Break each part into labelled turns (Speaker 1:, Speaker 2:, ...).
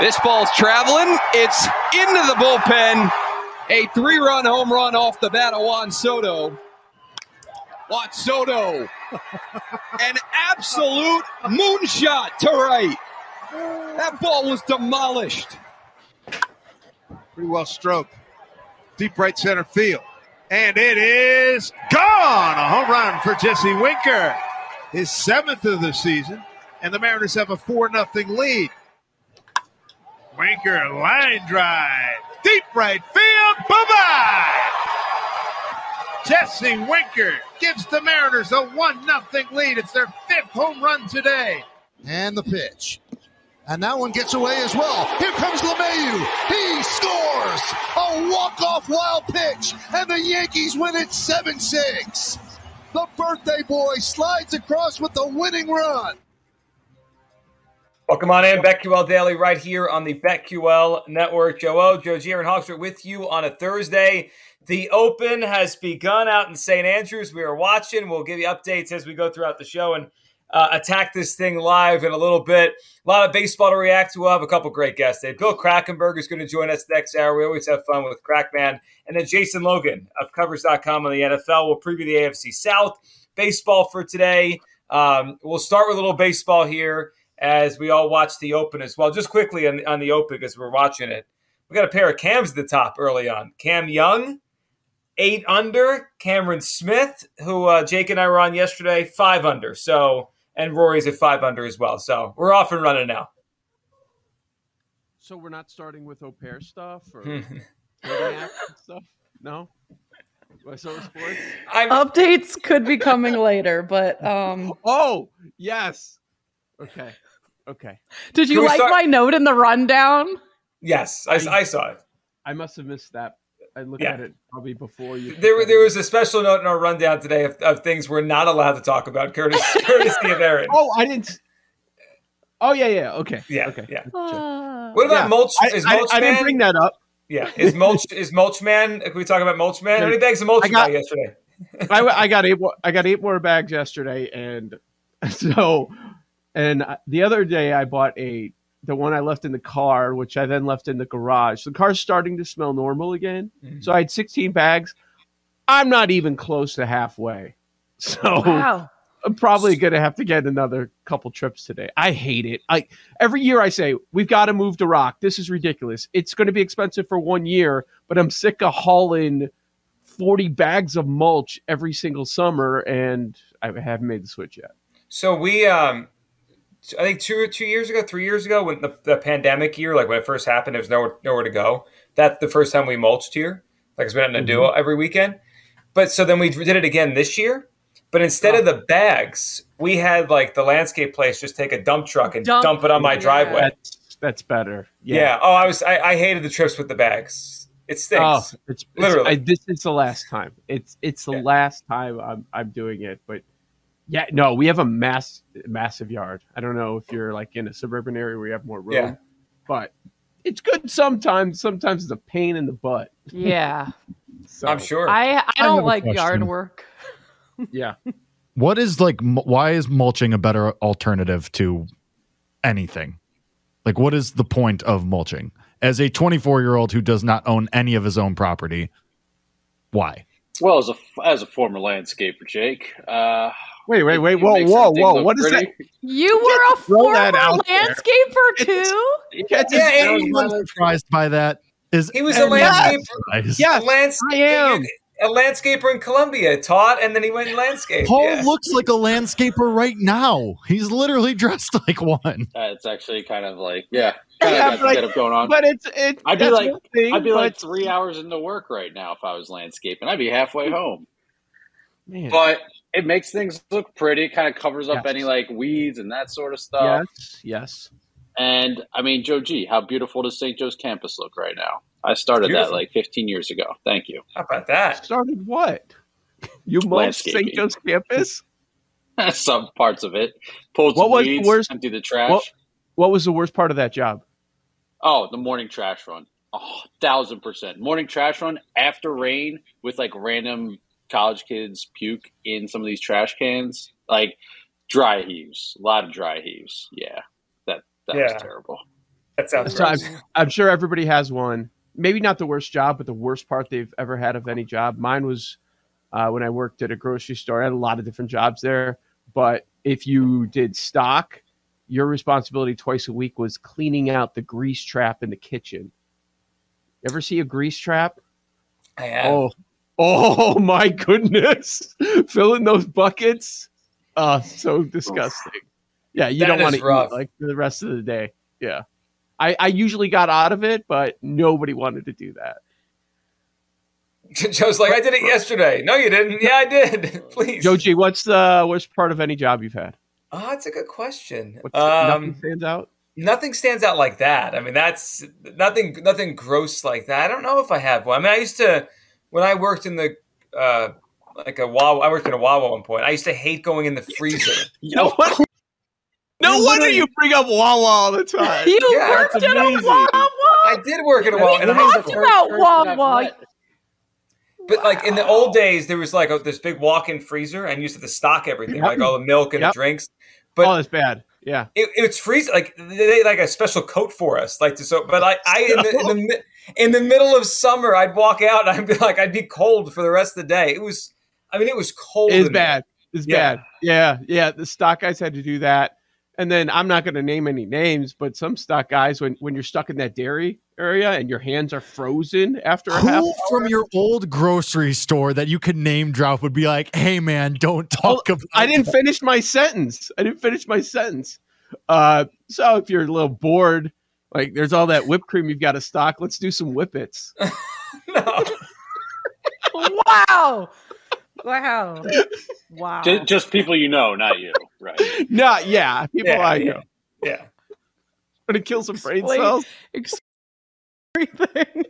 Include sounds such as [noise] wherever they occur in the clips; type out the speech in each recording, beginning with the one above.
Speaker 1: This ball's traveling. It's into the bullpen. A three run home run off the bat of Juan Soto. Juan Soto. [laughs] An absolute moonshot to right. That ball was demolished.
Speaker 2: Pretty well stroked. Deep right center field. And it is gone. A home run for Jesse Winker. His seventh of the season. And the Mariners have a 4 0 lead. Winker line drive. Deep right field. Bye bye. Jesse Winker gives the Mariners a 1 0 lead. It's their fifth home run today.
Speaker 3: And the pitch. And that one gets away as well. Here comes LeMahieu. He scores a walk-off wild pitch, and the Yankees win it 7-6. The birthday boy slides across with the winning run.
Speaker 4: Welcome on in, BetQL Daily, right here on the BetQL Network. Joe O, Joe G, and Hawksworth with you on a Thursday. The Open has begun out in St. Andrews. We are watching. We'll give you updates as we go throughout the show and uh, attack this thing live in a little bit. A lot of baseball to react to. We'll have a couple great guests today. Bill Krackomberger is going to join us next hour. We always have fun with Crackman. And then Jason Logan of Covers.com on the NFL. We'll preview the AFC South baseball for today. Um, we'll start with a little baseball here as we all watch the Open as well. Just quickly on, on the Open as we're watching it, we got a pair of cams at the top early on. Cam Young, eight under. Cameron Smith, who uh, Jake and I were on yesterday, five under. So and Rory's at five under as well. So we're off and running now.
Speaker 5: So we're not starting with au pair stuff or
Speaker 4: Hmm. [laughs]
Speaker 5: stuff. No. So sports.
Speaker 6: Updates could be coming later, but um
Speaker 5: Oh yes. Okay. Okay.
Speaker 6: did you
Speaker 4: Can
Speaker 6: like
Speaker 4: start-
Speaker 6: my note in the rundown?
Speaker 4: Yes, I, I saw it.
Speaker 5: I must have missed that. I looked
Speaker 4: Yeah.
Speaker 5: at it probably before you.
Speaker 4: There, there was a special note in our rundown today of, of things we're not allowed to talk about, Curtis, courtesy of Aaron.
Speaker 5: Oh, I didn't. Oh yeah, yeah. Okay.
Speaker 4: Yeah,
Speaker 5: Okay.
Speaker 4: yeah.
Speaker 6: Uh,
Speaker 4: What about
Speaker 5: Yeah.
Speaker 4: mulch?
Speaker 5: I,
Speaker 4: is
Speaker 5: I-
Speaker 4: mulch
Speaker 5: I didn't bring that up.
Speaker 4: Yeah, is mulch is mulch man? Can we talk about mulch man? How many bags of mulch
Speaker 5: I
Speaker 4: you
Speaker 5: got-
Speaker 4: got yesterday? [laughs]
Speaker 5: I, I got eight. I got eight more bags yesterday, and [laughs] so, and the other day I bought a the one I left in the car, which I then left in the garage. The car's starting to smell normal again.
Speaker 4: Mhm.
Speaker 5: So I had 16 bags. I'm not even close to halfway. [laughs] So
Speaker 6: wow.
Speaker 5: I'm probably going to have to get another couple trips today. I hate it. I every year I say we've got to move to rock. This is ridiculous. It's going to be expensive for one year, but I'm sick of hauling 40 bags of mulch every single summer, and I haven't made the switch yet.
Speaker 4: So we, um, I think two two years ago, three years ago, when the, the pandemic year, like when it first happened, there was nowhere nowhere to go. That's the first time we mulched here. Like it's been in a duo every weekend. But so then we did it again this year. But instead of the bags, we had like the landscape place just take a dump truck and dump,
Speaker 6: Dump-
Speaker 4: it on my
Speaker 6: yeah.
Speaker 4: driveway.
Speaker 5: That's that's better.
Speaker 4: Yeah. Oh, I was I, I hated the trips with the bags. It
Speaker 5: Oh,
Speaker 4: stinks.
Speaker 5: it's, it's
Speaker 4: Literally.
Speaker 5: I, this is the last time. It's it's the
Speaker 4: Yeah.
Speaker 5: last time I'm I'm doing it. But yeah, no, we have a mass massive yard. I don't know if you're like in a suburban area where you have more room,
Speaker 4: Yeah.
Speaker 5: but it's good sometimes. Sometimes it's a pain in the butt.
Speaker 6: Yeah. [laughs]
Speaker 5: So,
Speaker 4: I'm sure.
Speaker 6: I I don't
Speaker 7: a
Speaker 6: like yard work. [laughs]
Speaker 5: Yeah.
Speaker 7: What is like? m- Why is mulching a better alternative to anything? Like, what is the point of mulching? As a 24 year old who does not own any of his own property, why?
Speaker 8: Well, as a as a former landscaper, Jake. Uh,
Speaker 5: Wait, wait, wait.
Speaker 8: it
Speaker 5: Whoa,
Speaker 8: makes
Speaker 5: whoa,
Speaker 8: everything
Speaker 5: whoa.
Speaker 8: look
Speaker 5: What is that?
Speaker 8: pretty. [laughs]
Speaker 6: You were a former
Speaker 5: that out there.
Speaker 6: landscaper too?
Speaker 5: Can't
Speaker 4: Yeah,
Speaker 5: just-
Speaker 4: and-
Speaker 7: surprised by that? Is
Speaker 4: He was a landscaper.
Speaker 7: surprised?
Speaker 5: Yes,
Speaker 4: a,
Speaker 5: I am.
Speaker 4: a landscaper in Colombia taught, and then he went in landscape.
Speaker 7: Paul
Speaker 4: yeah.
Speaker 7: looks like a landscaper right now. He's literally [laughs] dressed like one.
Speaker 8: Uh, it's actually kind of like yeah, kind
Speaker 5: Yeah,
Speaker 8: of
Speaker 5: but like-
Speaker 8: going on.
Speaker 5: But it's it.
Speaker 8: I'd be like-
Speaker 5: thing,
Speaker 8: I'd be like three hours into work right now if I was landscaping. I'd be halfway home.
Speaker 5: Man.
Speaker 8: But it makes things look pretty. It kind of covers up
Speaker 5: Yes.
Speaker 8: any like weeds and that sort of stuff.
Speaker 5: Yes, yes.
Speaker 8: And I mean, Joe G, how beautiful does St. Joe's campus look right now? I started that like 15 years ago. Thank you.
Speaker 4: How about that?
Speaker 5: Started what? [laughs] You mulched St. Joe's campus? [laughs]
Speaker 8: Some parts of it. Pulled
Speaker 5: What
Speaker 8: some
Speaker 5: was the
Speaker 8: weeds,
Speaker 5: worst-
Speaker 8: empty the trash.
Speaker 5: What, what was the worst part of that job?
Speaker 8: Oh, the morning trash run. Oh, thousand percent. Morning trash run after rain with like random college kids puke in some of these trash cans. Like dry heaves. A lot of dry heaves. Yeah. That that
Speaker 4: Yeah.
Speaker 8: was terrible.
Speaker 4: That sounds
Speaker 5: So I'm. I'm sure everybody has one. Maybe not the worst job, but the worst part they've ever had of any job. Mine was uh, when I worked at a grocery store. I had a lot of different jobs there, but if you did stock, your responsibility twice a week was cleaning out the grease trap in the kitchen. You ever see a grease trap?
Speaker 4: I have.
Speaker 5: Oh, oh [laughs] my goodness! Filling those buckets, uh, so disgusting. Yeah, you
Speaker 4: That
Speaker 5: don't want to eat like for the rest of the day. Yeah, I, I usually got out of it, but nobody wanted to do that. [laughs]
Speaker 4: Joe's like, I did it yesterday. No, you didn't. Yeah, I did. [laughs] Please.
Speaker 5: Joji, what's the worst part of any job you've had?
Speaker 4: Oh, that's a good question.
Speaker 5: What's,
Speaker 4: Um,
Speaker 5: nothing stands out.
Speaker 4: nothing stands out like that. I mean, that's nothing. Nothing gross like that. I don't know if I have one. I mean, I used to when I worked in the uh, like a Wawa. I worked in a Wawa at one point. I used to hate going in the freezer. [laughs] [laughs]
Speaker 5: No wonder, no wonder you bring up Wawa all the time. [laughs]
Speaker 6: You
Speaker 4: Yeah,
Speaker 6: worked
Speaker 8: that's
Speaker 6: at a. Wawa.
Speaker 4: I did work at a Wawa.
Speaker 6: We
Speaker 4: and I-
Speaker 6: talked about Wawa.
Speaker 4: But like in the old days, there was like a, this big walk-in freezer, and you used to to stock everything,
Speaker 5: Yep.
Speaker 4: like all the milk and
Speaker 5: Yep.
Speaker 4: the drinks. But
Speaker 5: oh, that's bad. Yeah.
Speaker 4: it, it's freezing. Like they they like a special coat for us. Like to, so, but I, I in the in the mi- in the middle of summer, I'd walk out and I'd be like, I'd be cold for the rest of the day. It was, I mean, it was cold.
Speaker 5: It's
Speaker 4: in
Speaker 5: bad. It's
Speaker 4: Yeah.
Speaker 5: bad. Yeah, yeah. The stock guys had to do that. And then I'm not going to name any names, but some stock guys, when, when you're stuck in that dairy area and your hands are frozen after a half
Speaker 7: Who from your old grocery store that you could name drop would be like, "Hey man, don't talk about."
Speaker 5: I didn't finish my sentence. I didn't finish my sentence. Uh, so if you're a little bored, like there's all that whipped cream you've got to stock, let's do some whippets. [laughs]
Speaker 4: No.
Speaker 6: Wow. Wow. Wow.
Speaker 8: Just, just people you know, not you. Right.
Speaker 5: no, yeah, people
Speaker 4: Yeah,
Speaker 5: I
Speaker 4: yeah.
Speaker 5: know.
Speaker 4: Yeah.
Speaker 5: But it kills some brain
Speaker 6: Explain-
Speaker 5: cells.
Speaker 6: Everything.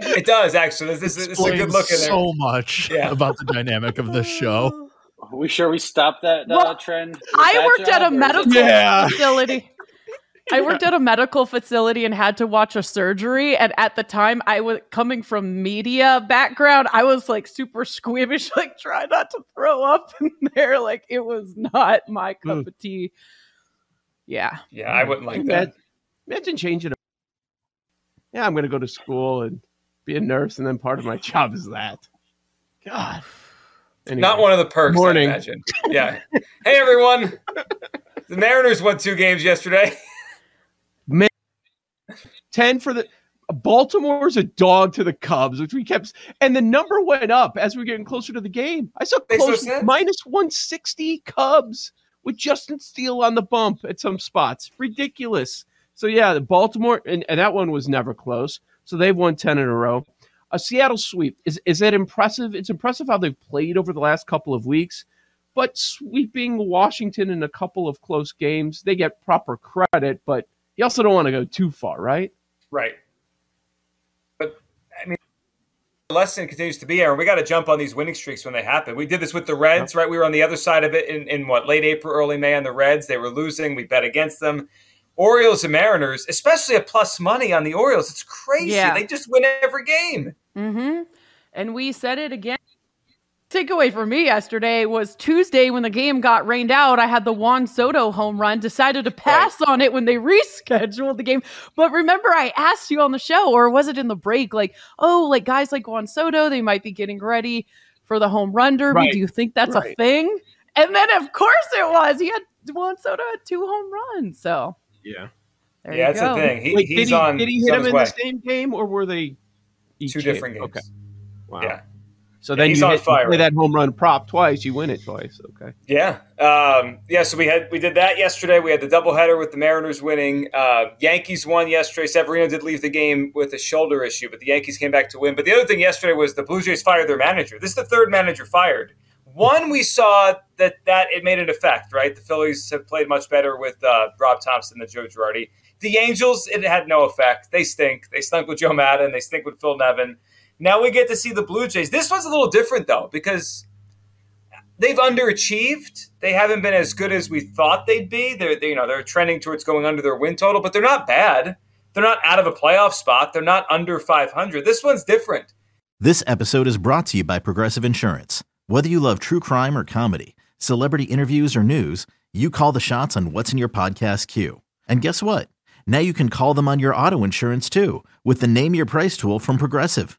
Speaker 4: It does actually. This, is this is a good
Speaker 7: Explains
Speaker 4: look in there.
Speaker 7: so much
Speaker 4: Yeah.
Speaker 7: about the dynamic of this show.
Speaker 8: Are we sure we stopped that uh,
Speaker 6: Well,
Speaker 8: trend?
Speaker 6: I
Speaker 8: that
Speaker 6: worked at a
Speaker 8: or
Speaker 6: medical
Speaker 5: Yeah.
Speaker 6: facility. I worked at a medical facility and had to watch a surgery. And at the time, I was coming from media background. I was like super squeamish, [laughs] like try not to throw up in there. Like it was not my cup
Speaker 5: Mm.
Speaker 6: of tea. Yeah.
Speaker 4: Yeah, I wouldn't like
Speaker 5: Imagine,
Speaker 4: that.
Speaker 5: imagine changing. it. Yeah, I'm going to go to school and be a nurse, and then part of my job is that. God. Anyway.
Speaker 4: Not one of the perks.
Speaker 5: Morning.
Speaker 4: I imagine. Yeah. hey everyone. The Mariners won two games yesterday. [laughs]
Speaker 5: 10 for the Baltimore's a dog to the Cubs, which we kept, and the number went up as we were getting closer to the game. I saw close minus 160 Cubs with Justin Steele on the bump at some spots. Ridiculous. So, yeah, the Baltimore, and, and that one was never close. So they've won 10 in a row. A Seattle sweep. Is, is that impressive? It's impressive how they've played over the last couple of weeks, but sweeping Washington in a couple of close games, they get proper credit, but you also don't want to go too far, right?
Speaker 4: Right. But I mean, the lesson continues to be, Aaron. We got to jump on these winning streaks when they happen. We did this with the Reds, right? We were on the other side of it in, in what late April, early May on the Reds. They were losing. We bet against them. Orioles and Mariners, especially at plus money on the Orioles. It's crazy.
Speaker 6: Yeah.
Speaker 4: They just win every game.
Speaker 6: Mm-hmm. And we said it again. Takeaway for me yesterday was Tuesday when the game got rained out. I had the Juan Soto home run, decided to pass on it when they [laughs] rescheduled the game. But remember, I asked you on the show, or was it in the break? Like, oh, like guys like Juan Soto, they might be getting ready for the home run derby.
Speaker 5: Right.
Speaker 6: Do you think that's
Speaker 5: Right.
Speaker 6: a thing? And then, of course, it was. He had Juan Soto had two home runs. So
Speaker 5: Yeah.
Speaker 6: there
Speaker 4: yeah, that's
Speaker 6: go.
Speaker 4: the thing. He,
Speaker 5: Wait,
Speaker 4: he's
Speaker 5: did he,
Speaker 4: on.
Speaker 5: did he hit
Speaker 4: on
Speaker 5: him in
Speaker 4: way.
Speaker 5: the same game, or were they each
Speaker 4: Two
Speaker 5: game?
Speaker 4: different games.
Speaker 5: Okay. Wow.
Speaker 4: Yeah.
Speaker 5: So then you, hit, you
Speaker 4: fire.
Speaker 5: play that home run prop twice, you win it twice. Okay.
Speaker 4: Yeah, um, yeah. So we had we did that yesterday. We had the doubleheader with the Mariners winning. Uh, Yankees won yesterday. Severino did leave the game with a shoulder issue, but the Yankees came back to win. But the other thing yesterday was the Blue Jays fired their manager. This is the third manager fired. One we saw that that it made an effect. Right, the Phillies have played much better with uh, Rob Thomson than Joe Girardi. The Angels, it had no effect. They stink. They stunk with Joe Maddon. They stink with Phil Nevin. Now we get to see the Blue Jays. This one's a little different though because they've underachieved. They haven't been as good as we thought they'd be. They're they, you know they're trending towards going under their win total, but they're not bad. They're not out of a playoff spot. They're not under 500. This one's different.
Speaker 9: This episode is brought to you by Progressive Insurance. Whether you love true crime or comedy, celebrity interviews or news, you call the shots on what's in your podcast queue. And guess what? Now you can call them on your auto insurance too with the Name Your Price tool from Progressive.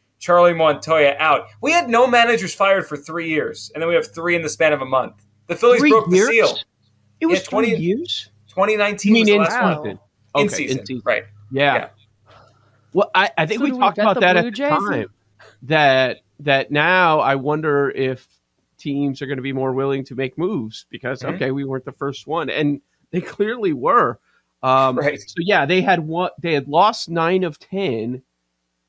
Speaker 4: Charlie Montoyo out. We had no managers fired for three years, and then we have three in the span of a month. The Phillies
Speaker 5: Three
Speaker 4: broke
Speaker 5: years?
Speaker 4: the seal.
Speaker 5: It was
Speaker 4: Yeah, 20
Speaker 5: three years.
Speaker 4: 2019
Speaker 5: You mean
Speaker 4: was the
Speaker 5: in
Speaker 4: last one.
Speaker 5: season?
Speaker 4: In season, right?
Speaker 5: Yeah.
Speaker 4: Yeah.
Speaker 5: Well, I, I think
Speaker 6: So
Speaker 5: we
Speaker 6: do we
Speaker 5: talked about that
Speaker 6: Blue
Speaker 5: at
Speaker 6: Jays?
Speaker 5: the time. That that now I wonder if teams are going to be more willing to make moves because
Speaker 4: Mhm.
Speaker 5: okay, we weren't the first one, and they clearly were. Um, [laughs]
Speaker 4: Right.
Speaker 5: So yeah, they had one. They had lost nine of ten,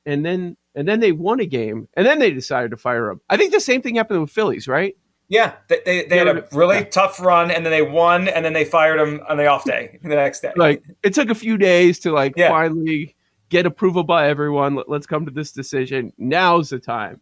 Speaker 5: and then and then they won a game, and then they decided to fire him. I think the same thing happened with Phillies, right?
Speaker 4: Yeah, they, they, they
Speaker 5: Yeah,
Speaker 4: had a really
Speaker 5: yeah.
Speaker 4: tough run, and then they won, and then they fired him on the off day the next day.
Speaker 5: like it took a few days to like
Speaker 4: Yeah.
Speaker 5: finally get approval by everyone. Let, us come to this decision. Now's the time.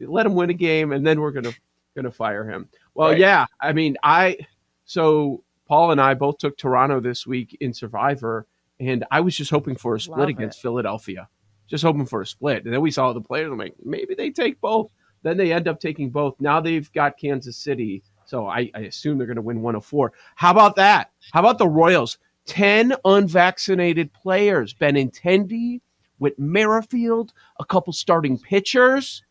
Speaker 5: Let him win a game, and then we're gonna gonna fire him. Well,
Speaker 4: Right.
Speaker 5: yeah. I mean, I so Paul and I both took Toronto this week in Survivor, and I was just hoping for a split
Speaker 6: Love
Speaker 5: against
Speaker 6: it.
Speaker 5: Philadelphia. Just hoping for a split, and then we saw the players. I'm like, maybe they take both. Then they end up taking both. Now they've got Kansas City, so I, I assume they're going to win one of four. How about that? How about the Royals? 10 unvaccinated players. Benintendi with Merrifield, a couple starting pitchers.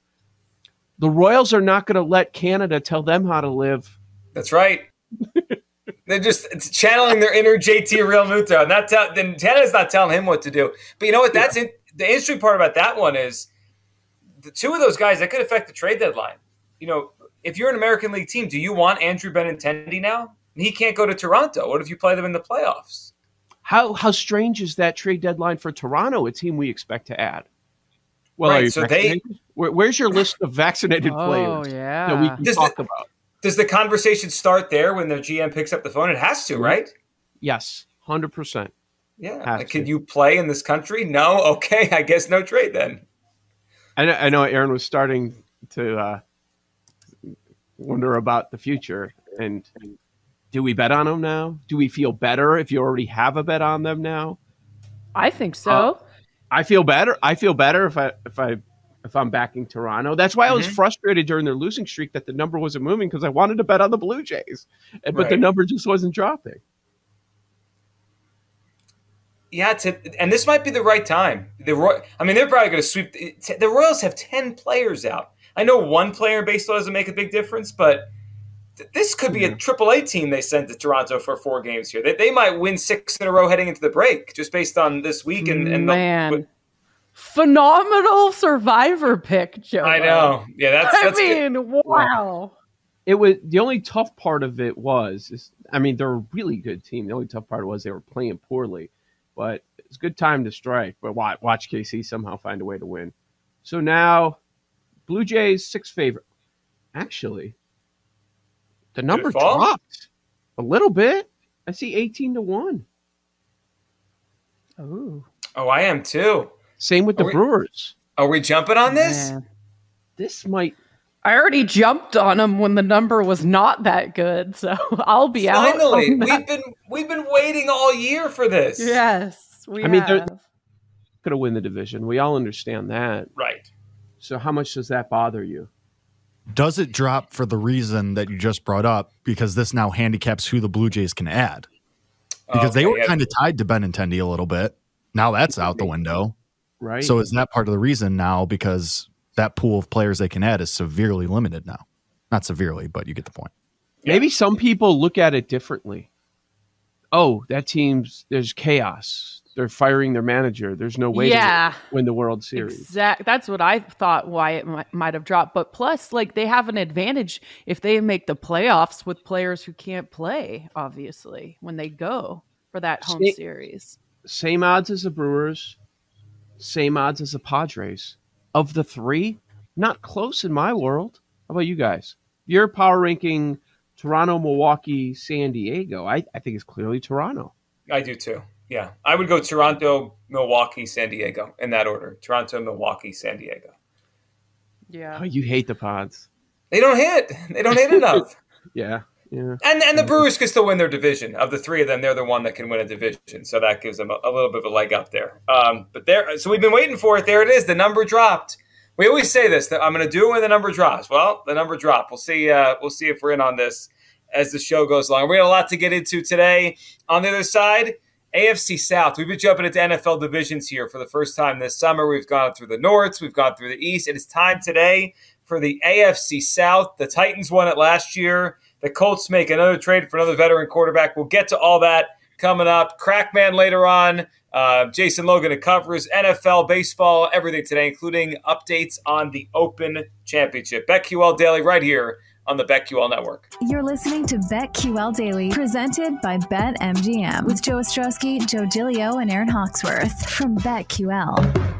Speaker 5: The Royals are not going to let Canada tell them how to live.
Speaker 4: That's right. [laughs] They're just it's channeling their inner JT Realmuto. And that tell, then Canada's not telling him what to do. But you know what? That's it. The interesting part about that one is the two of those guys that could affect the trade deadline. You know, if you're an American League team, do you want Andrew Benintendi now? He can't go to Toronto. What if you play them in the playoffs?
Speaker 5: How how strange is that trade deadline for Toronto, a team we expect to add? Well,
Speaker 4: Right,
Speaker 5: are you
Speaker 4: so they-
Speaker 5: Where, where's your list of vaccinated
Speaker 6: Oh,
Speaker 5: players
Speaker 6: yeah.
Speaker 5: that we can
Speaker 4: Does
Speaker 5: talk
Speaker 4: the-
Speaker 5: about?
Speaker 4: Does the conversation start there when the GM picks up the phone? It has to, mm-hmm. right?
Speaker 5: Yes, hundred percent.
Speaker 4: Yeah.
Speaker 5: Has
Speaker 4: Like, can
Speaker 5: to.
Speaker 4: you play in this country? No. [laughs] Okay. I guess no trade then.
Speaker 5: I know, I know Aaron was starting to uh, wonder about the future. And do we bet on them now? Do we feel better if you already have a bet on them now?
Speaker 6: I think so.
Speaker 5: Uh, I feel better. I feel better if I if I if I'm backing Toronto. That's why I was
Speaker 4: Mhm.
Speaker 5: frustrated during their losing streak that the number wasn't moving because I wanted to bet on the Blue Jays, and, but the number just wasn't dropping.
Speaker 4: Yeah, to, and this might be the right time. The Roy, I mean, they're probably going to sweep. The Royals have ten players out. I know one player in baseball doesn't make a big difference, but th- this could be a mm-hmm. Triple A team they sent to Toronto for four games here. They, they might win six in a row heading into the break just based on this week and, and
Speaker 6: Man.
Speaker 4: the,
Speaker 6: Phenomenal survivor pick, Joe.
Speaker 4: I know. Yeah, that's.
Speaker 6: I
Speaker 4: that's good.
Speaker 6: mean, wow.
Speaker 5: It was the only tough part of it was, is, I mean, they're a really good team. The only tough part was they were playing poorly, but it's a good time to strike. But watch, watch KC somehow find a way to win. So now, Blue Jays six favorite. Actually, the number dropped a little bit. I see eighteen to one.
Speaker 6: Oh,
Speaker 4: Oh, I am too.
Speaker 5: Same with the
Speaker 4: we-
Speaker 5: Brewers.
Speaker 4: Are we jumping on this?
Speaker 6: Man.
Speaker 5: This might
Speaker 6: I already jumped on him when the number was not that good, so [laughs] I'll be out.
Speaker 4: Finally, we've been we've been waiting all year for this.
Speaker 6: Yes, we
Speaker 5: I mean, they're-
Speaker 6: have.
Speaker 5: going to win the division. We all understand that.
Speaker 4: Right.
Speaker 5: So how much does that bother you?
Speaker 7: Does it drop for the reason that you just brought up? Because this now handicaps who the Blue Jays can add. Because they were
Speaker 4: yeah.
Speaker 7: kind of tied to Benintendi a little bit. Now that's out the window.
Speaker 5: Right.
Speaker 7: So is that part of the reason now? Because that pool of players they can add is severely limited now. Not severely, but you get the point.
Speaker 5: Maybe some people look at it differently. Oh, that team's there's chaos. They're firing their manager. There's no way
Speaker 6: Yeah.
Speaker 5: to win the World Series.
Speaker 6: Exact. That's what I thought. Why it might, might have dropped, but plus, like they have an advantage if they make the playoffs with players who can't play. Obviously, when they go for that home
Speaker 5: See-
Speaker 6: series.
Speaker 5: Same odds as the Brewers, same odds as the Padres. Of the three, not close in my world. How about you guys? Your power ranking Toronto, Milwaukee, San Diego. I, I think it's clearly Toronto.
Speaker 4: I do too. Yeah, I would go Toronto, Milwaukee, San Diego in that order. Toronto, Milwaukee, San Diego.
Speaker 6: Yeah.
Speaker 5: Oh, you hate the pods.
Speaker 4: They don't hit. They don't hit [laughs] enough.
Speaker 5: Yeah. Yeah.
Speaker 4: And and the Brewers can still win their division. Of the three of them, they're the one that can win a division, so that gives them a, a little bit of a leg up there. Um, but there, so we've been waiting for it. There it is. The number dropped. We always say this that I'm going to do it when the number drops. Well, the number dropped. We'll see. Uh, we'll see if we're in on this as the show goes along. We got a lot to get into today. On the other side, AFC South. We've been jumping into NFL divisions here for the first time this summer. We've gone through the Norths, we've gone through the East. It is time today for the AFC South. The Titans won it last year. The Colts make another trade for another veteran quarterback. We'll get to all that coming up. Crackman later on. Uh, Jason Logan covers NFL, baseball, everything today, including updates on the Open Championship. BetQL Daily right here on the BetQL Network.
Speaker 10: You're listening to BetQL Daily, presented by BetMGM, with Joe Ostrowski, Joe Giglio, and Aaron Hawksworth from BetQL.